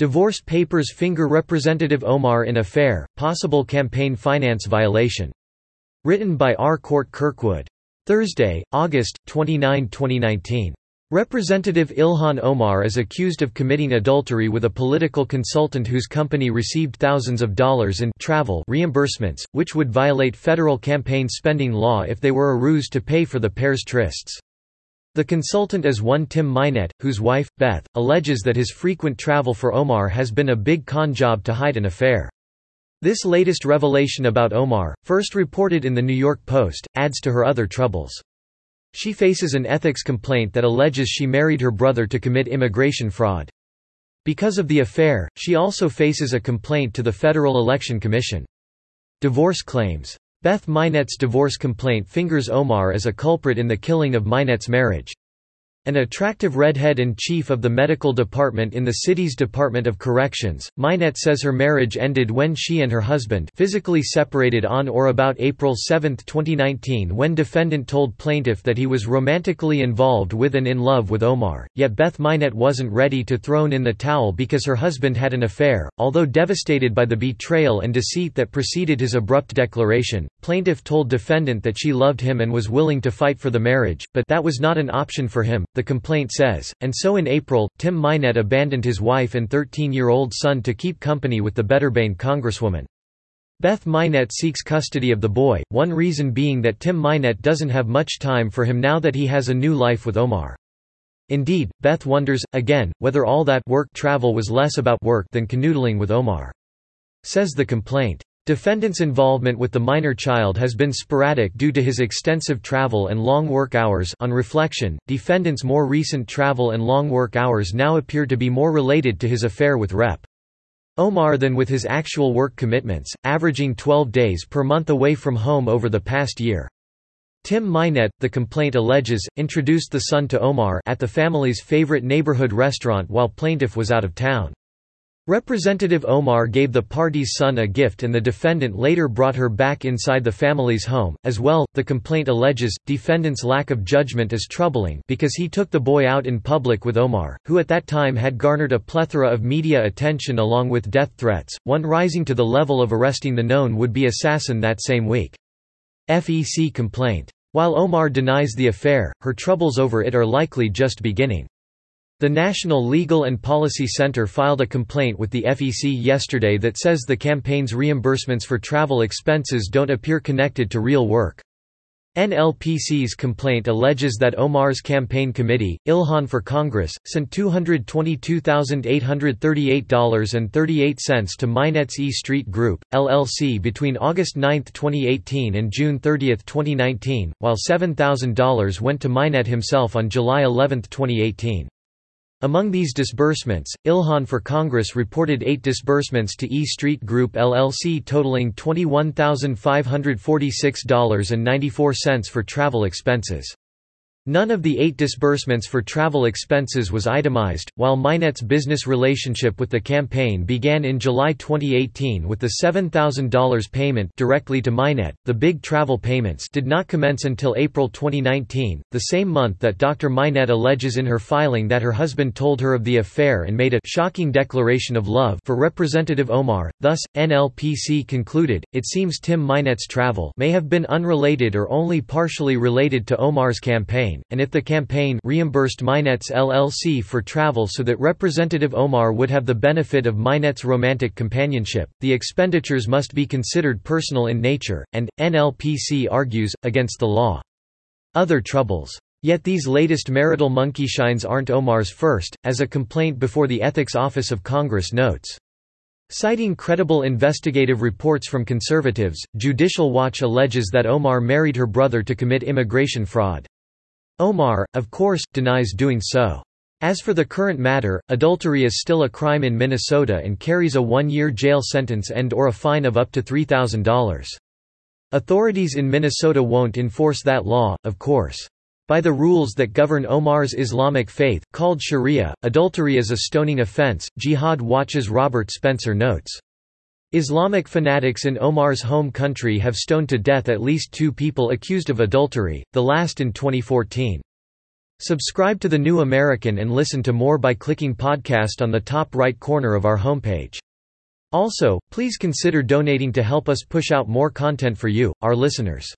Divorce papers finger Representative Omar in affair, possible campaign finance violation. Written by R. Cort Kirkwood. Thursday, August, 29, 2019. Representative Ilhan Omar is accused of committing adultery with a political consultant whose company received thousands of dollars in travel reimbursements, which would violate federal campaign spending law if they were a ruse to pay for the pair's trysts. The consultant is one Tim Mynett, whose wife, Beth, alleges that his frequent travel for Omar has been a big con job to hide an affair. This latest revelation about Omar, first reported in the New York Post, adds to her other troubles. She faces an ethics complaint that alleges she married her brother to commit immigration fraud. Because of the affair, she also faces a complaint to the Federal Election Commission. Divorce claims. Beth Mynett's divorce complaint fingers Omar as a culprit in the killing of Mynett's marriage. An attractive redhead and chief of the medical department in the city's Department of Corrections, Mynett says her marriage ended when she and her husband physically separated on or about April 7, 2019 when defendant told plaintiff that he was romantically involved with and in love with Omar, yet Beth Mynett wasn't ready to throw in the towel because her husband had an affair. Although devastated by the betrayal and deceit that preceded his abrupt declaration, plaintiff told defendant that she loved him and was willing to fight for the marriage, but that was not an option for him, the complaint says, and so in April, Tim Mynett abandoned his wife and 13-year-old son to keep company with the Betterbane congresswoman. Beth Mynett seeks custody of the boy, one reason being that Tim Mynett doesn't have much time for him now that he has a new life with Omar. Indeed, Beth wonders, again, whether all that work travel was less about work than canoodling with Omar. Says the complaint. Defendant's involvement with the minor child has been sporadic due to his extensive travel and long work hours on reflection, defendant's more recent travel and long work hours now appear to be more related to his affair with Rep. Omar than with his actual work commitments, averaging 12 days per month away from home over the past year. Tim Mynett, the complaint alleges, introduced the son to Omar at the family's favorite neighborhood restaurant while plaintiff was out of town. Representative Omar gave the party's son a gift and the defendant later brought her back inside the family's home. As well, the complaint alleges, defendant's lack of judgment is troubling because he took the boy out in public with Omar, who at that time had garnered a plethora of media attention along with death threats, one rising to the level of arresting the known would-be assassin that same week. FEC complaint. While Omar denies the affair, her troubles over it are likely just beginning. The National Legal and Policy Center filed a complaint with the FEC yesterday that says the campaign's reimbursements for travel expenses don't appear connected to real work. NLPC's complaint alleges that Omar's campaign committee, Ilhan for Congress, sent $222,838.38 to Mynett's E Street Group, LLC between August 9, 2018 and June 30, 2019, while $7,000 went to Mynett himself on July 11, 2018. Among these disbursements, Ilhan for Congress reported eight disbursements to E Street Group LLC totaling $21,546.94 for travel expenses. None of the eight disbursements for travel expenses was itemized, while Mynett's business relationship with the campaign began in July 2018 with the $7,000 payment directly to Mynett. The big travel payments did not commence until April 2019, the same month that Dr. Mynett alleges in her filing that her husband told her of the affair and made a shocking declaration of love for Representative Omar. Thus, NLPC concluded, it seems Tim Mynett's travel may have been unrelated or only partially related to Omar's campaign campaign, and if the campaign reimbursed Mynett's LLC for travel so that Representative Omar would have the benefit of Mynett's romantic companionship, the expenditures must be considered personal in nature, and, NLPC argues, against the law. Other troubles. Yet these latest marital monkeyshines aren't Omar's first, as a complaint before the Ethics Office of Congress notes. Citing credible investigative reports from conservatives, Judicial Watch alleges that Omar married her brother to commit immigration fraud. Omar, of course, denies doing so. As for the current matter, adultery is still a crime in Minnesota and carries a one-year jail sentence and or a fine of up to $3,000. Authorities in Minnesota won't enforce that law, of course. By the rules that govern Omar's Islamic faith, called Sharia, adultery is a stoning offense, Jihad Watch's Robert Spencer notes. Islamic fanatics in Omar's home country have stoned to death at least two people accused of adultery, the last in 2014. Subscribe to The New American and listen to more by clicking podcast on the top right corner of our homepage. Also, please consider donating to help us push out more content for you, our listeners.